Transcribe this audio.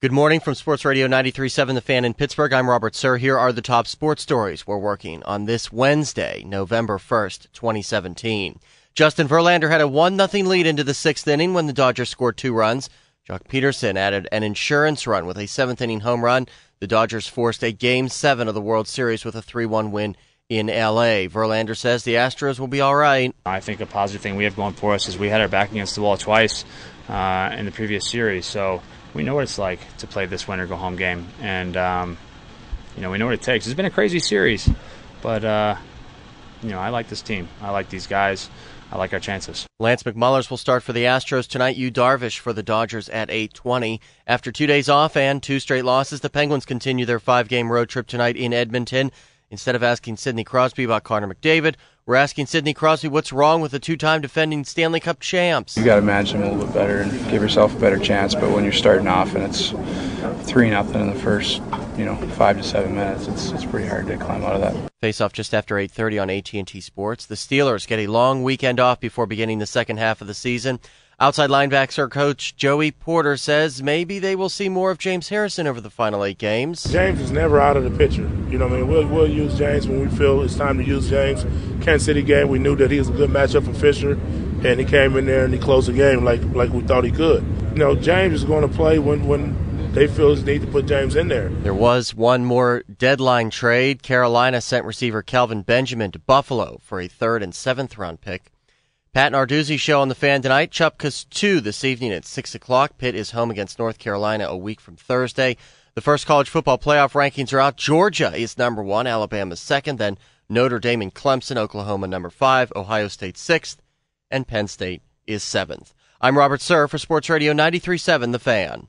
Good morning from Sports Radio 93.7 The Fan in Pittsburgh. I'm Robert Sir. Here are the top sports stories we're working on this Wednesday, November 1st, 2017. Justin Verlander had a 1-0 lead into the sixth inning when the Dodgers scored two runs. Joc Pederson added an insurance run with a seventh inning home run. The Dodgers forced a Game 7 of the World Series with a 3-1 win in LA. Verlander says the Astros will be all right. I think a positive thing we have going for us is we had our back against the wall twice uh, in the previous series, so we know what it's like to play this winner go home game, and um, you know we know what it takes. It's been a crazy series, but uh, you know I like this team. I like these guys. I like our chances. Lance McCullers will start for the Astros tonight. Yu Darvish for the Dodgers at 8:20. After two days off and two straight losses, the Penguins continue their five-game road trip tonight in Edmonton. Instead of asking Sidney Crosby about Connor McDavid, we're asking Sidney Crosby what's wrong with the two-time defending Stanley Cup champs. You got to manage them a little bit better and give yourself a better chance. But when you're starting off and it's three nothing in the first, you know, five to seven minutes, it's it's pretty hard to climb out of that. Face off just after 8:30 on AT&T Sports. The Steelers get a long weekend off before beginning the second half of the season. Outside linebacker coach Joey Porter says maybe they will see more of James Harrison over the final eight games. James is never out of the picture. You know, what I mean, we'll, we'll use James when we feel it's time to use James. Kansas City game, we knew that he was a good matchup for Fisher, and he came in there and he closed the game like like we thought he could. You know, James is going to play when when they feel it's need to put James in there. There was one more deadline trade. Carolina sent receiver Kelvin Benjamin to Buffalo for a third and seventh round pick. Pat Narduzzi show on the fan tonight. Cupka's 2 this evening at 6 o'clock. Pitt is home against North Carolina a week from Thursday. The first college football playoff rankings are out. Georgia is number one, Alabama second, then Notre Dame and Clemson, Oklahoma number five, Ohio State sixth, and Penn State is seventh. I'm Robert Sir for Sports Radio 93.7 The Fan.